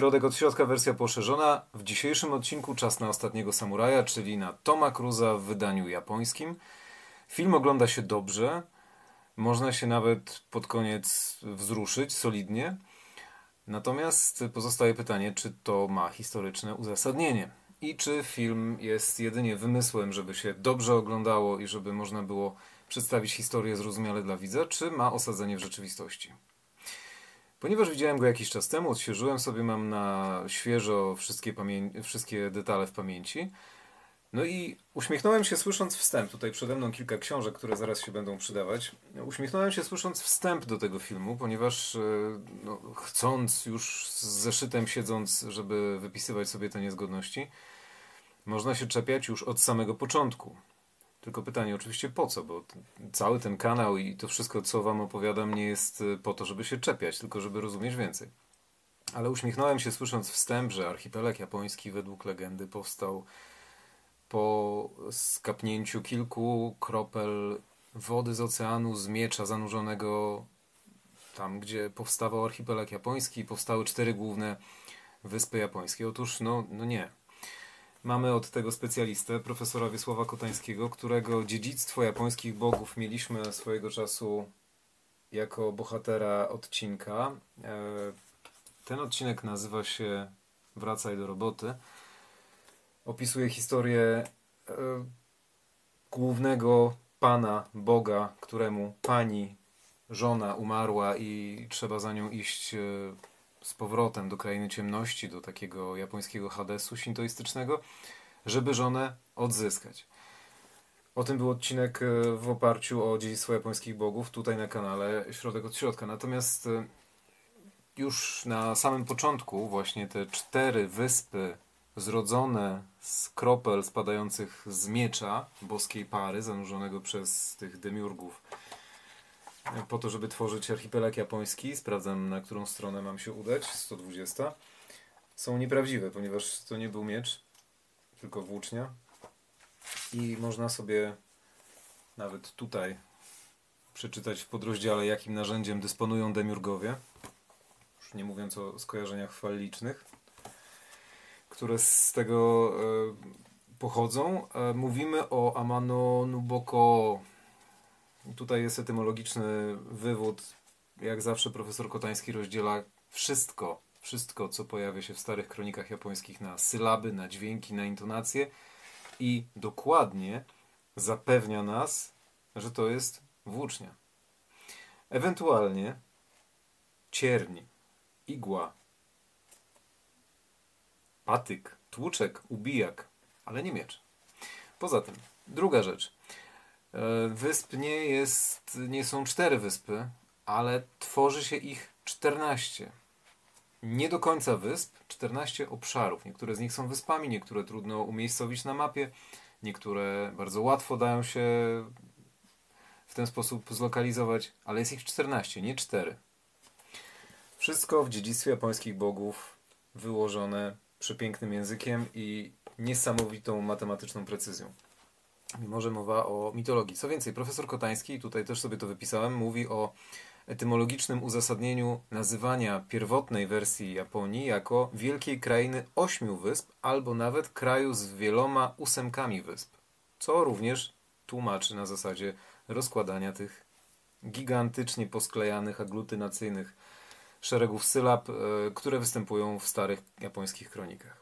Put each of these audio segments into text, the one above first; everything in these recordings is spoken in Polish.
Środek od środka, wersja poszerzona. W dzisiejszym odcinku czas na ostatniego samuraja, czyli na Toma Cruza w wydaniu japońskim. Film ogląda się dobrze. Można się nawet pod koniec wzruszyć solidnie. Natomiast pozostaje pytanie, czy to ma historyczne uzasadnienie i czy film jest jedynie wymysłem, żeby się dobrze oglądało i żeby można było przedstawić historię zrozumiale dla widza, czy ma osadzenie w rzeczywistości. Ponieważ widziałem go jakiś czas temu, odświeżyłem sobie, mam na świeżo wszystkie, wszystkie detale w pamięci. No i uśmiechnąłem się słysząc wstęp. Tutaj przede mną kilka książek, które zaraz się będą przydawać. Uśmiechnąłem się słysząc wstęp do tego filmu, ponieważ e, no, chcąc już z zeszytem siedząc, żeby wypisywać sobie te niezgodności, można się czepiać już od samego początku. Tylko pytanie oczywiście po co, bo cały ten kanał i to wszystko, co wam opowiadam, nie jest y, po to, żeby się czepiać, tylko żeby rozumieć więcej. Ale uśmiechnąłem się słysząc wstęp, że archipelag japoński według legendy powstał po skapnięciu kilku kropel wody z oceanu, z miecza zanurzonego tam, gdzie powstawał archipelag japoński, powstały cztery główne wyspy japońskie. Otóż, no, no nie. Mamy od tego specjalistę, profesora Wiesława Kotańskiego, którego dziedzictwo japońskich bogów mieliśmy swojego czasu jako bohatera odcinka. E, ten odcinek nazywa się Wracaj do roboty. Opisuje historię e, głównego pana, boga, któremu pani, żona umarła i trzeba za nią iść e, z powrotem do krainy ciemności, do takiego japońskiego Hadesu shintoistycznego, żeby żonę odzyskać. O tym był odcinek e, w oparciu o dziedzictwo japońskich bogów, tutaj na kanale Środek od Środka. Natomiast e, już na samym początku właśnie te cztery wyspy zrodzone z kropel spadających z miecza boskiej pary, zanurzonego przez tych demiurgów, po to, żeby tworzyć archipelag japoński. Sprawdzam, na którą stronę mam się udać. 120. Są nieprawdziwe, ponieważ to nie był miecz, tylko włócznia. I można sobie nawet tutaj przeczytać w podrozdziale, jakim narzędziem dysponują demiurgowie. Już nie mówiąc o skojarzeniach falicznych, które z tego e, pochodzą. E, mówimy o Amano Nuboko Tutaj jest etymologiczny wywód. Jak zawsze profesor Kotański rozdziela wszystko, wszystko, co pojawia się w starych kronikach japońskich na sylaby, na dźwięki, na intonacje i dokładnie zapewnia nas, że to jest włócznia. Ewentualnie cierń, igła, patyk, tłuczek, ubijak, ale nie miecz. Poza tym, druga rzecz. E, wysp nie jest, nie są cztery wyspy, ale tworzy się ich 14. Nie do końca wysp, 14 obszarów. Niektóre z nich są wyspami, niektóre trudno umiejscowić na mapie, niektóre bardzo łatwo dają się w ten sposób zlokalizować, ale jest ich 14, nie 4. Wszystko w dziedzictwie japońskich bogów wyłożone przepięknym językiem i niesamowitą matematyczną precyzją mimo że mowa o mitologii. Co więcej, profesor Kotański, tutaj też sobie to wypisałem, mówi o etymologicznym uzasadnieniu nazywania pierwotnej wersji Japonii jako wielkiej krainy ośmiu wysp, albo nawet kraju z wieloma ósemkami wysp, co również tłumaczy na zasadzie rozkładania tych gigantycznie posklejanych, aglutynacyjnych szeregów sylab, e, które występują w starych japońskich kronikach.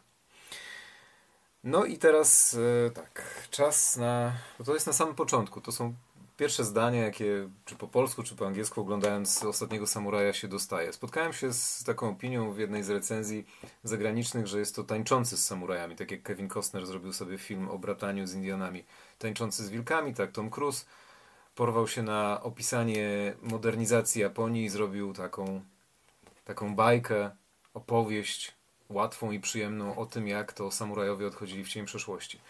No i teraz e, tak, czas na. Bo to jest na samym początku. To są pierwsze zdania, jakie czy po polsku, czy po angielsku, oglądając ostatniego samuraja, się dostaje. Spotkałem się z taką opinią w jednej z recenzji zagranicznych, że jest to tańczący z samurajami. Tak jak Kevin Costner zrobił sobie film o brataniu z Indianami. Tańczący z wilkami, tak Tom Cruise porwał się na opisanie modernizacji Japonii i zrobił taką, taką bajkę, opowieść łatwą i przyjemną o tym, jak to samurajowie odchodzili w cień przeszłości.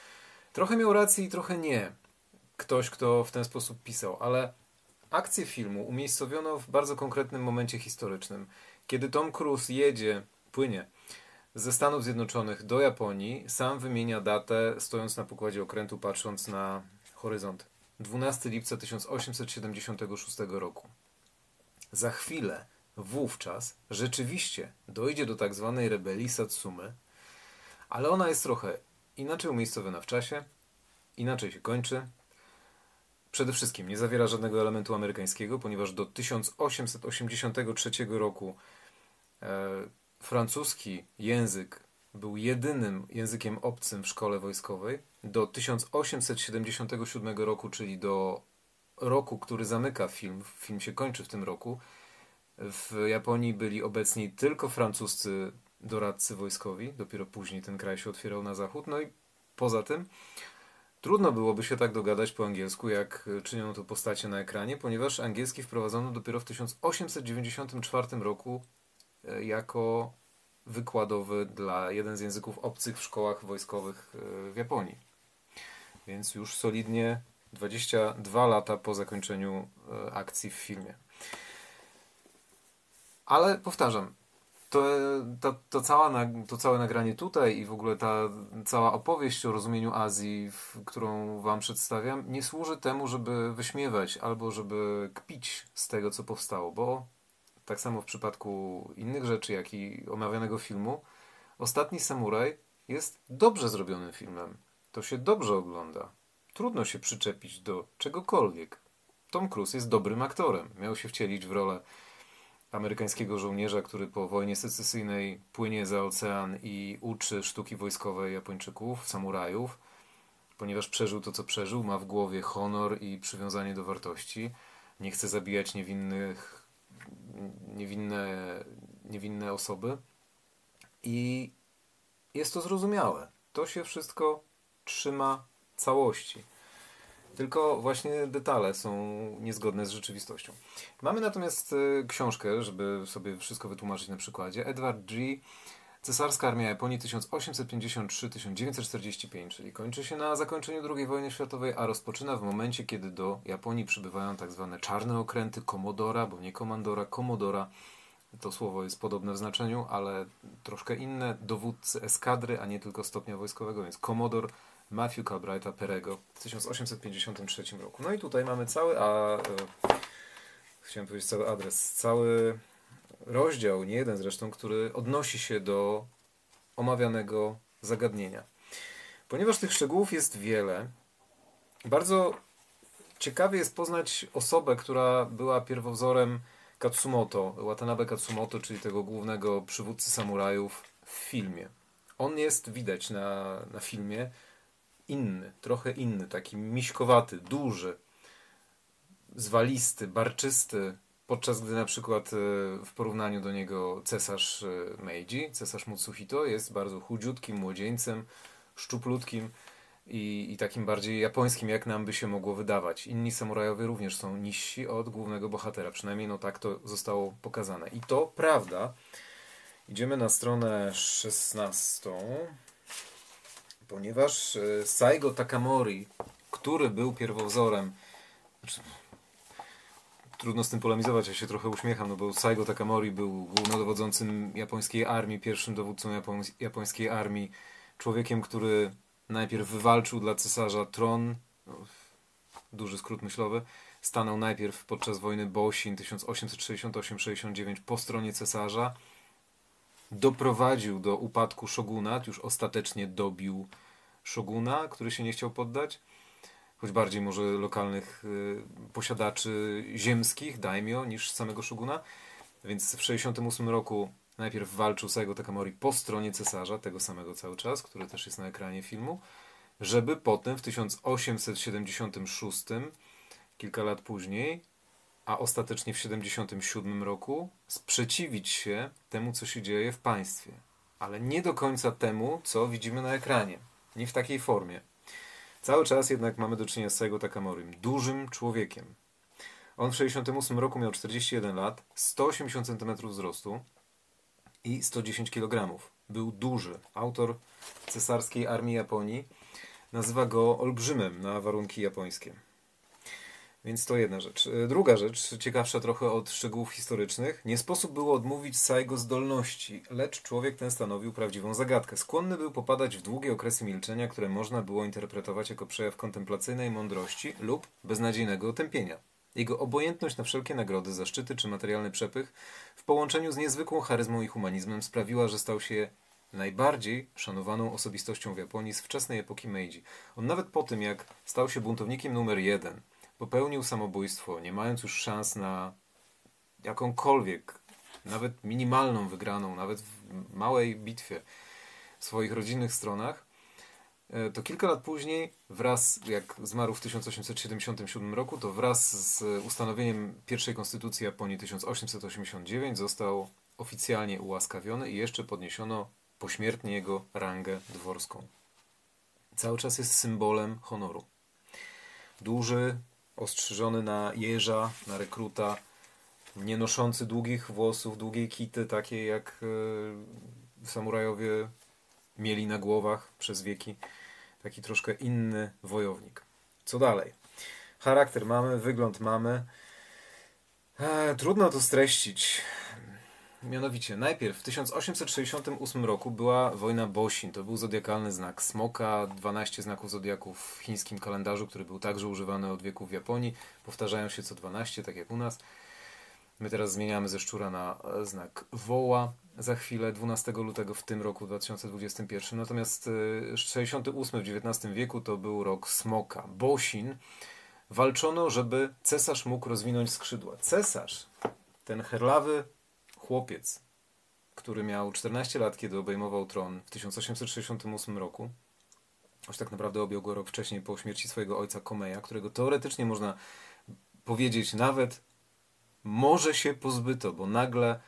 Trochę miał rację i trochę nie. Ktoś, kto w ten sposób pisał, ale akcję filmu umiejscowiono w bardzo konkretnym momencie historycznym. Kiedy Tom Cruise jedzie, płynie ze Stanów Zjednoczonych do Japonii, sam wymienia datę, stojąc na pokładzie okrętu, patrząc na horyzont. 12 lipca 1876 roku. Za chwilę wówczas rzeczywiście dojdzie do tak zwanej rebelii Satsumy, ale ona jest trochę inaczej umiejscowiona w czasie, inaczej się kończy. Przede wszystkim nie zawiera żadnego elementu amerykańskiego, ponieważ do 1883 roku e, francuski język był jedynym językiem obcym w szkole wojskowej. Do 1877 roku, czyli do roku, który zamyka film, film się kończy w tym roku, w Japonii byli obecni tylko francuscy doradcy wojskowi, dopiero później ten kraj się otwierał na zachód. No i poza tym trudno byłoby się tak dogadać po angielsku, jak czynią to postacie na ekranie, ponieważ angielski wprowadzono dopiero w 1894 roku e, jako wykładowy dla jeden z języków obcych w szkołach wojskowych e, w Japonii. Więc już solidnie 22 lata po zakończeniu e, akcji w filmie. Ale powtarzam, to, to, to, cała, to całe nagranie tutaj i w ogóle ta cała opowieść o rozumieniu Azji, którą Wam przedstawiam, nie służy temu, żeby wyśmiewać albo żeby kpić z tego, co powstało, bo tak samo w przypadku innych rzeczy, jak i omawianego filmu, Ostatni Samuraj jest dobrze zrobionym filmem. To się dobrze ogląda. Trudno się przyczepić do czegokolwiek. Tom Cruise jest dobrym aktorem. Miał się wcielić w rolę amerykańskiego żołnierza, który po wojnie secesyjnej płynie za ocean i uczy sztuki wojskowej Japończyków, samurajów, ponieważ przeżył to, co przeżył, ma w głowie honor i przywiązanie do wartości. Nie chce zabijać niewinnych, niewinne, niewinne osoby. I jest to zrozumiałe. To się wszystko trzyma całości. Tylko właśnie detale są niezgodne z rzeczywistością. Mamy natomiast e, książkę, żeby sobie wszystko wytłumaczyć na przykładzie. Edward G. Cesarska Armia Japonii 1853-1945, czyli kończy się na zakończeniu II wojny światowej, a rozpoczyna w momencie, kiedy do Japonii przybywają tak zwane czarne okręty komodora, bo nie komandora, komodora. To słowo jest podobne w znaczeniu, ale troszkę inne. Dowódcy eskadry, a nie tylko stopnia wojskowego, więc komodor Matthew Calbrighta Perego w 1853 roku. No i tutaj mamy cały, a e, chciałem powiedzieć cały adres, cały rozdział, nie jeden zresztą, który odnosi się do omawianego zagadnienia. Ponieważ tych szczegółów jest wiele, bardzo ciekawie jest poznać osobę, która była pierwowzorem Katsumoto, Watanabe Katsumoto, czyli tego głównego przywódcy samurajów w filmie. On jest widać na, na filmie inny, trochę inny, taki miśkowaty, duży, zwalisty, barczysty, podczas gdy na przykład e, w porównaniu do niego cesarz e, Meiji, cesarz Mutsuhito jest bardzo chudziutkim młodzieńcem, szczuplutkim i, i takim bardziej japońskim, jak nam by się mogło wydawać. Inni samurajowie również są niżsi od głównego bohatera, przynajmniej no tak to zostało pokazane. I to prawda. Idziemy na stronę 16 ponieważ e, Saigo Takamori, który był pierwowzorem, znaczy, trudno z tym polemizować, ja się trochę uśmiecham, no bo Saigo Takamori był głównodowodzącym japońskiej armii, pierwszym dowódcą japońskiej armii, człowiekiem, który najpierw wywalczył dla cesarza tron, no, duży skrót myślowy, stanął najpierw podczas wojny Bosin 1868-69 po stronie cesarza, doprowadził do upadku szoguna, już ostatecznie dobił szoguna, który się nie chciał poddać, choć bardziej może lokalnych y, posiadaczy ziemskich, daimyo, niż samego szoguna. Więc w 68 roku najpierw walczył Saigo Takamori po stronie cesarza, tego samego cały czas, który też jest na ekranie filmu, żeby potem w 1876, kilka lat później, a ostatecznie w 1977 roku sprzeciwić się temu, co się dzieje w państwie. Ale nie do końca temu, co widzimy na ekranie. Nie w takiej formie. Cały czas jednak mamy do czynienia z Saigo Takamorim, dużym człowiekiem. On w 1968 roku miał 41 lat, 180 cm wzrostu i 110 kg. Był duży. Autor cesarskiej armii Japonii nazywa go olbrzymem na warunki japońskie. Więc to jedna rzecz. E, druga rzecz, ciekawsza trochę od szczegółów historycznych. Nie sposób było odmówić Saigo zdolności, lecz człowiek ten stanowił prawdziwą zagadkę. Skłonny był popadać w długie okresy milczenia, które można było interpretować jako przejaw kontemplacyjnej mądrości lub beznadziejnego otępienia. Jego obojętność na wszelkie nagrody, zaszczyty czy materialny przepych w połączeniu z niezwykłą charyzmą i humanizmem sprawiła, że stał się najbardziej szanowaną osobistością w Japonii z wczesnej epoki Meiji. On nawet po tym, jak stał się buntownikiem numer jeden, popełnił samobójstwo, nie mając już szans na jakąkolwiek, nawet minimalną wygraną, nawet w małej bitwie w swoich rodzinnych stronach, e, to kilka lat później, wraz, jak zmarł w 1877 roku, to wraz z ustanowieniem pierwszej konstytucji Japonii 1889 został oficjalnie ułaskawiony i jeszcze podniesiono pośmiertnie jego rangę dworską. Cały czas jest symbolem honoru. Duży, ostrzyżony na jeża, na rekruta, nie noszący długich włosów, długiej kity, takiej jak e, samurajowie mieli na głowach przez wieki. Taki troszkę inny wojownik. Co dalej? Charakter mamy, wygląd mamy. E, trudno to streścić. Mianowicie, najpierw w 1868 roku była wojna Bosin. To był zodiakalny znak smoka, 12 znaków zodiaków w chińskim kalendarzu, który był także używany od wieków w Japonii. Powtarzają się co 12, tak jak u nas. My teraz zmieniamy ze szczura na e, znak woła za chwilę, 12 lutego w tym roku 2021. Natomiast 68 e, w XIX wieku to był rok smoka. Bosin walczono, żeby cesarz mógł rozwinąć skrzydła. Cesarz, ten herlawy chłopiec, który miał 14 lat, kiedy obejmował tron w 1868 roku, już tak naprawdę objął go rok wcześniej po śmierci swojego ojca Komeja, którego teoretycznie można powiedzieć nawet może się pozbyto, bo nagle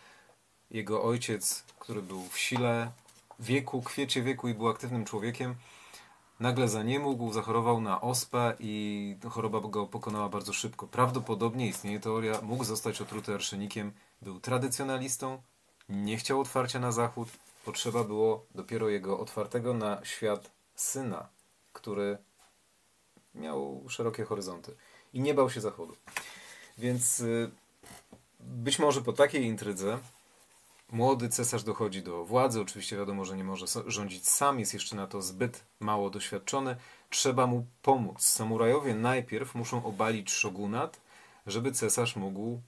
jego ojciec, który był w sile wieku, kwiecie wieku i był aktywnym człowiekiem, nagle zaniemógł, zachorował na ospę i choroba go pokonała bardzo szybko. Prawdopodobnie istnieje teoria, mógł zostać otruty arszenikiem, był tradycjonalistą, nie chciał otwarcia na zachód, potrzeba było dopiero jego otwartego na świat syna, który miał szerokie horyzonty i nie bał się zachodu. Więc y, być może po takiej intrydze młody cesarz dochodzi do władzy. Oczywiście wiadomo, że nie może rządzić sam, jest jeszcze na to zbyt mało doświadczony. Trzeba mu pomóc. Samurajowie najpierw muszą obalić szogunat, żeby cesarz mógł,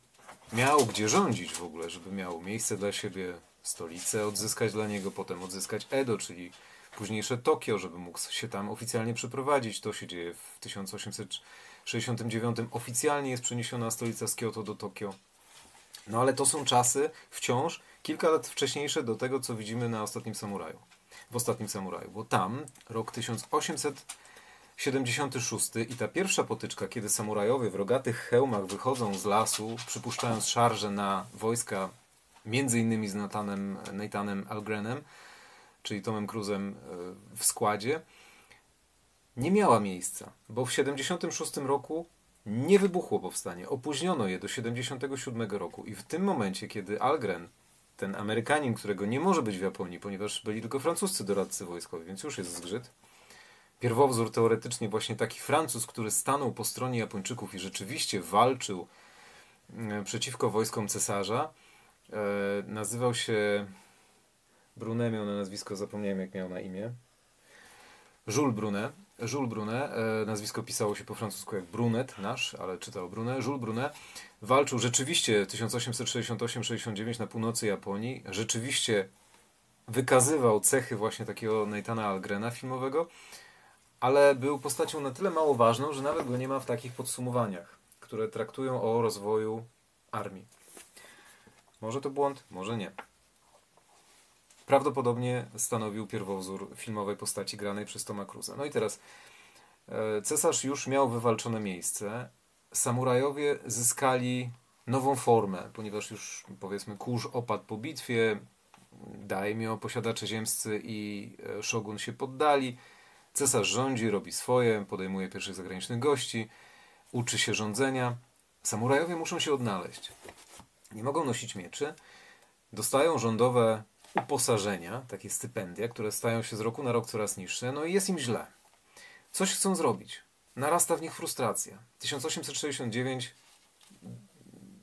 miał gdzie rządzić w ogóle, żeby miał miejsce dla siebie, stolicę odzyskać dla niego, potem odzyskać Edo, czyli późniejsze Tokio, żeby mógł się tam oficjalnie przeprowadzić. To się dzieje w 1869. Oficjalnie jest przeniesiona stolica z Kyoto do Tokio. No ale to są czasy wciąż kilka lat wcześniejsze do tego, co widzimy na Ostatnim Samuraju. W Ostatnim Samuraju, bo tam rok 1876 i ta pierwsza potyczka, kiedy samurajowie w rogatych hełmach wychodzą z lasu, przypuszczając szarże na wojska między innymi z Nathanem, Nathanem Algrenem, czyli Tomem Cruzem e, w składzie, nie miała miejsca, bo w 76 roku nie wybuchło powstanie. Opóźniono je do 77 roku i w tym momencie, kiedy Algren, ten Amerykanin, którego nie może być w Japonii, ponieważ byli tylko francuscy doradcy wojskowi, więc już jest zgrzyt, pierwowzór teoretycznie właśnie taki Francuz, który stanął po stronie Japończyków i rzeczywiście walczył mm, przeciwko wojskom cesarza, e, nazywał się Brunet, miał na nazwisko, zapomniałem jak miał na imię. Jules Brunet. Jules Brunet, e, nazwisko pisało się po francusku jak Brunet, nasz, ale czytał Brunet. Jules Brunet walczył rzeczywiście 1868-69 na północy Japonii. Rzeczywiście wykazywał cechy właśnie takiego Nathana Algrena filmowego, ale był postacią na tyle mało ważną, że nawet go nie ma w takich podsumowaniach, które traktują o rozwoju armii. Może to błąd, może nie. Prawdopodobnie stanowił pierwowzór filmowej postaci granej przez Toma Cruza. No i teraz e, cesarz już miał wywalczone miejsce. Samurajowie zyskali nową formę, ponieważ już powiedzmy kurz opadł po bitwie, daimyo, posiadacze ziemscy i e, szogun się poddali. Cesarz rządzi, robi swoje, podejmuje pierwszych zagranicznych gości, uczy się rządzenia. Samurajowie muszą się odnaleźć. Nie mogą nosić mieczy, dostają rządowe uposażenia, takie stypendia, które stają się z roku na rok coraz niższe, no i jest im źle. Coś chcą zrobić. Narasta w nich frustracja. 1869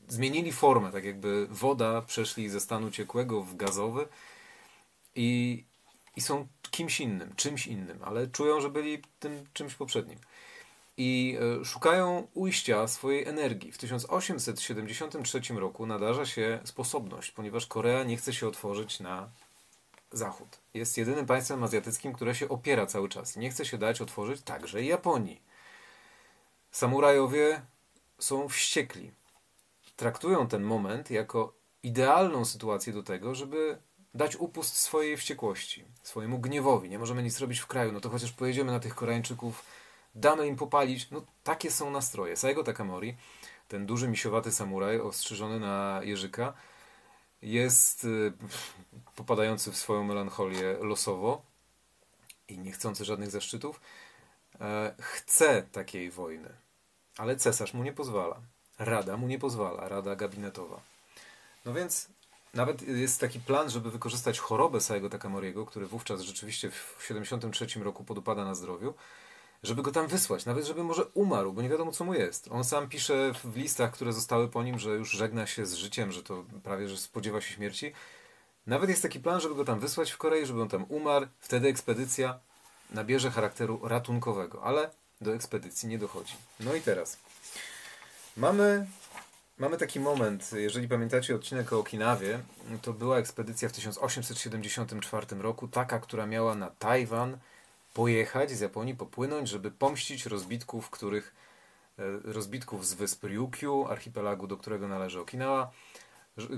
zmienili formę, tak jakby woda przeszli ze stanu ciekłego w gazowy i, i są kimś innym, czymś innym, ale czują, że byli tym czymś poprzednim. i e, szukają ujścia swojej energii. W 1873 roku nadarza się sposobność, ponieważ Korea nie chce się otworzyć na Zachód. Jest jedynym państwem azjatyckim, które się opiera cały czas. Nie chce się dać otworzyć także Japonii. Samurajowie są wściekli. Traktują ten moment jako idealną sytuację do tego, żeby dać upust swojej wściekłości, swojemu gniewowi. Nie możemy nic robić w kraju, no to chociaż pojedziemy na tych Koreańczyków, damy im popalić. No takie są nastroje. Saigo Takamori, ten duży misiowaty samuraj ostrzyżony na jeżyka, jest y, popadający w swoją melancholię losowo i nie chcący żadnych zaszczytów, e, chce takiej wojny, ale cesarz mu nie pozwala. Rada mu nie pozwala, rada gabinetowa. No więc nawet jest taki plan, żeby wykorzystać chorobę Saigo Takamoriego, który wówczas rzeczywiście w 73 roku podupada na zdrowiu, żeby go tam wysłać, nawet żeby może umarł, bo nie wiadomo co mu jest. On sam pisze w listach, które zostały po nim, że już żegna się z życiem, że to prawie, że spodziewa się śmierci. Nawet jest taki plan, żeby go tam wysłać w Korei, żeby on tam umarł. Wtedy ekspedycja nabierze charakteru ratunkowego, ale do ekspedycji nie dochodzi. No i teraz mamy, mamy taki moment, jeżeli pamiętacie odcinek o Okinawie, to była ekspedycja w 1874 roku, taka, która miała na Tajwan pojechać z Japonii, popłynąć, żeby pomścić rozbitków, których e, rozbitków z wysp Ryukyu, archipelagu, do którego należy Okinawa,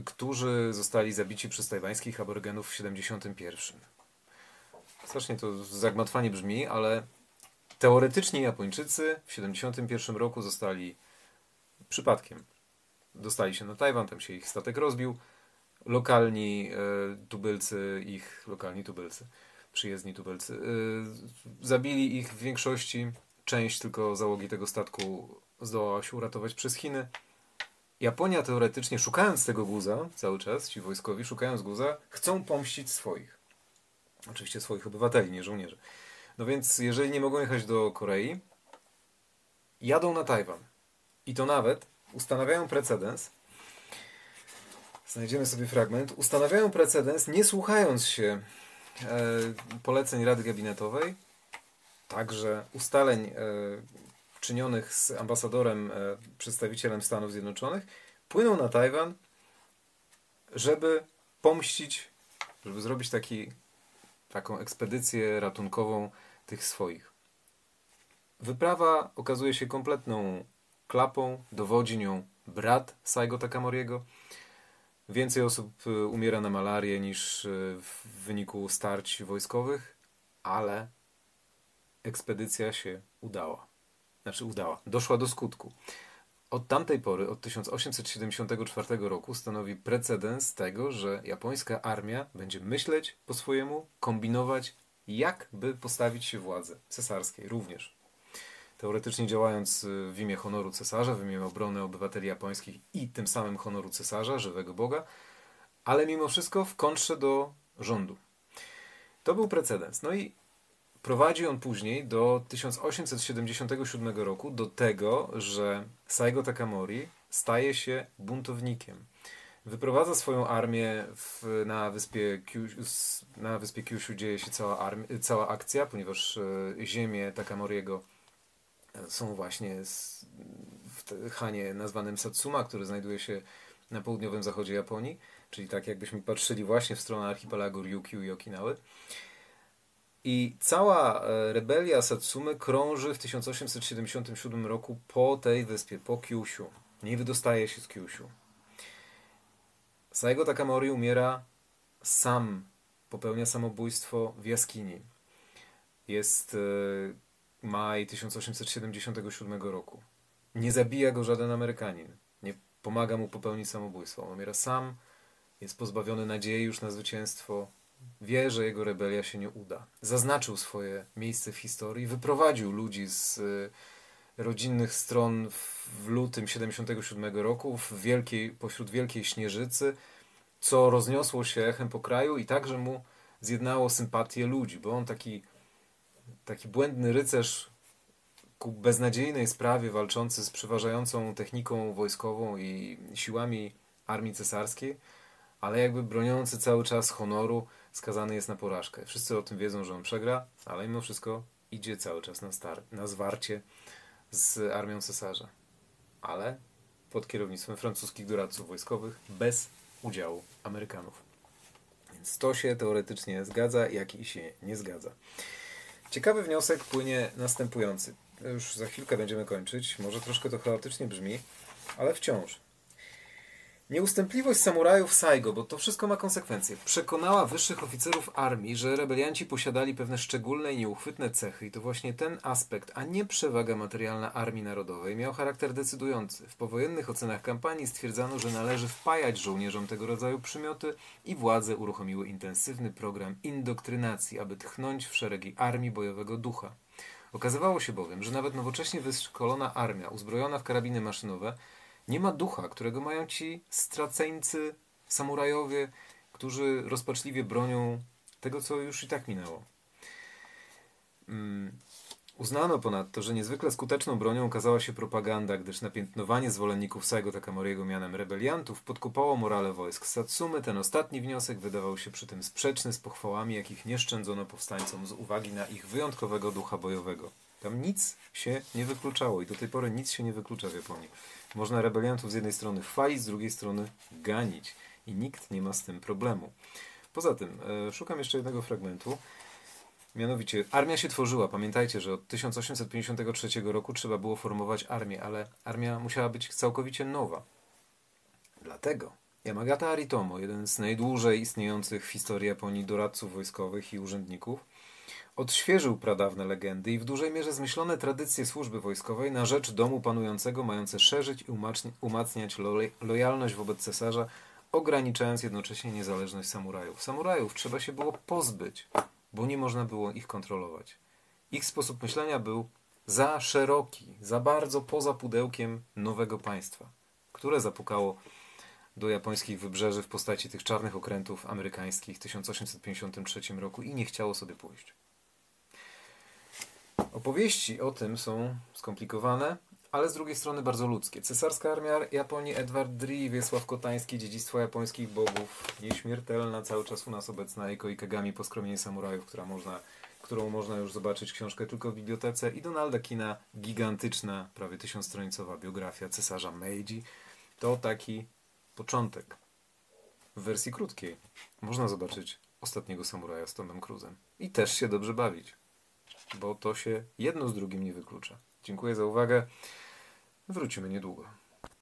którzy zostali zabici przez tajwańskich aborygenów w 71. Strasznie to zagmatwanie brzmi, ale teoretycznie Japończycy w 71 roku zostali przypadkiem. Dostali się na Tajwan, tam się ich statek rozbił. Lokalni e, tubylcy, ich lokalni tubylcy przyjezdni tubelcy. Y, zabili ich w większości, część tylko załogi tego statku zdołała się uratować przez Chiny. Japonia teoretycznie, szukając tego guza cały czas, ci wojskowi, szukając guza, chcą pomścić swoich. Oczywiście swoich obywateli, nie żołnierzy. No więc, jeżeli nie mogą jechać do Korei, jadą na Tajwan. I to nawet ustanawiają precedens. Znajdziemy sobie fragment. Ustanawiają precedens, nie słuchając się E, poleceń Rady Gabinetowej, także ustaleń e, czynionych z ambasadorem, e, przedstawicielem Stanów Zjednoczonych, płyną na Tajwan, żeby pomścić, żeby zrobić taki, taką ekspedycję ratunkową tych swoich. Wyprawa okazuje się kompletną klapą, dowodzi nią brat Saigo Takamoriego, Więcej osób y, umiera na malarię niż y, w wyniku starć wojskowych, ale ekspedycja się udała. Znaczy udała, doszła do skutku. Od tamtej pory, od 1874 roku, stanowi precedens tego, że japońska armia będzie myśleć po swojemu, kombinować, jak by postawić się władzy cesarskiej również teoretycznie działając y, w imię honoru cesarza, w imię obrony obywateli japońskich i tym samym honoru cesarza, żywego Boga, ale mimo wszystko w kontrze do rządu. To był precedens. No i prowadzi on później do 1877 roku do tego, że Saigo Takamori staje się buntownikiem. Wyprowadza swoją armię w, na, wyspie Kyushu, na wyspie Kyushu dzieje się cała, cała akcja, ponieważ e, ziemię Takamoriego są właśnie w Hanie nazwanym Satsuma, który znajduje się na południowym zachodzie Japonii, czyli tak jakbyśmy patrzyli właśnie w stronę archipelagu Ryukyu i Okinawy. I cała e, rebelia Satsumy krąży w 1877 roku po tej wyspie, po Kyushu. Nie wydostaje się z Kyushu. Saigo Takamori umiera sam, popełnia samobójstwo w jaskini. Jest e, maj 1877 roku. Nie zabija go żaden Amerykanin. Nie pomaga mu popełnić samobójstwo. On umiera sam, jest pozbawiony nadziei już na zwycięstwo. Wie, że jego rebelia się nie uda. Zaznaczył swoje miejsce w historii, wyprowadził ludzi z y, rodzinnych stron w lutym 77 roku w wielkiej, pośród wielkiej śnieżycy, co rozniosło się echem po kraju i także mu zjednało sympatię ludzi, bo on taki taki błędny rycerz ku beznadziejnej sprawie walczący z przeważającą techniką wojskową i siłami armii cesarskiej, ale jakby broniący cały czas honoru, skazany jest na porażkę. Wszyscy o tym wiedzą, że on przegra, ale mimo wszystko idzie cały czas na, star na zwarcie z armią cesarza, ale pod kierownictwem francuskich doradców wojskowych bez udziału Amerykanów. Więc to się teoretycznie zgadza, jak i się nie zgadza. Ciekawy wniosek płynie następujący. Już za chwilkę będziemy kończyć. Może troszkę to chaotycznie brzmi, ale wciąż. Nieustępliwość samurajów Saigo, bo to wszystko ma konsekwencje, przekonała wyższych oficerów armii, że rebelianci posiadali pewne szczególne i nieuchwytne cechy i to właśnie ten aspekt, a nie przewaga materialna Armii Narodowej miał charakter decydujący. W powojennych ocenach kampanii stwierdzano, że należy wpajać żołnierzom tego rodzaju przymioty i władze uruchomiły intensywny program indoktrynacji, aby tchnąć w szeregi armii bojowego ducha. Okazywało się bowiem, że nawet nowocześnie wyszkolona armia, uzbrojona w karabiny maszynowe, nie ma ducha, którego mają ci straceńcy, samurajowie, którzy rozpaczliwie bronią tego, co już i tak minęło. Mm. Uznano ponadto, że niezwykle skuteczną bronią okazała się propaganda, gdyż napiętnowanie zwolenników Saigo Takamoriego mianem rebeliantów podkupało morale wojsk Satsumy. Ten ostatni wniosek wydawał się przy tym sprzeczny z pochwałami, jakich nie szczędzono powstańcom z uwagi na ich wyjątkowego ducha bojowego. Tam nic się nie wykluczało i do tej pory nic się nie wyklucza w Japonii. Można rebeliantów z jednej strony chwalić, z drugiej strony ganić. I nikt nie ma z tym problemu. Poza tym, e, szukam jeszcze jednego fragmentu. Mianowicie, armia się tworzyła. Pamiętajcie, że od 1853 roku trzeba było formować armię, ale armia musiała być całkowicie nowa. Dlatego Yamagata Aritomo, jeden z najdłużej istniejących w historii Japonii doradców wojskowych i urzędników, odświeżył pradawne legendy i w dużej mierze zmyślone tradycje służby wojskowej na rzecz domu panującego, mające szerzyć i umacniać lojalność wobec cesarza, ograniczając jednocześnie niezależność samurajów. Samurajów trzeba się było pozbyć, bo nie można było ich kontrolować. Ich sposób myślenia był za szeroki, za bardzo poza pudełkiem nowego państwa, które zapukało do japońskich wybrzeży w postaci tych czarnych okrętów amerykańskich w 1853 roku i nie chciało sobie pójść. Opowieści o tym są skomplikowane, ale z drugiej strony bardzo ludzkie. Cesarska armia Japonii, Edward Dri, Wiesław Kotański, Dziedzictwo japońskich bogów, nieśmiertelna, cały czas u nas obecna Eiko Ikegami, Poskromienie samurajów, która można, którą można już zobaczyć książkę tylko w bibliotece i Donalda Kina, gigantyczna, prawie tysiącstronicowa biografia cesarza Meiji. To taki początek. W wersji krótkiej można zobaczyć ostatniego samuraja z Tomem Cruzem i też się dobrze bawić bo to się jedno z drugim nie wyklucza. Dziękuję za uwagę. Wrócimy niedługo.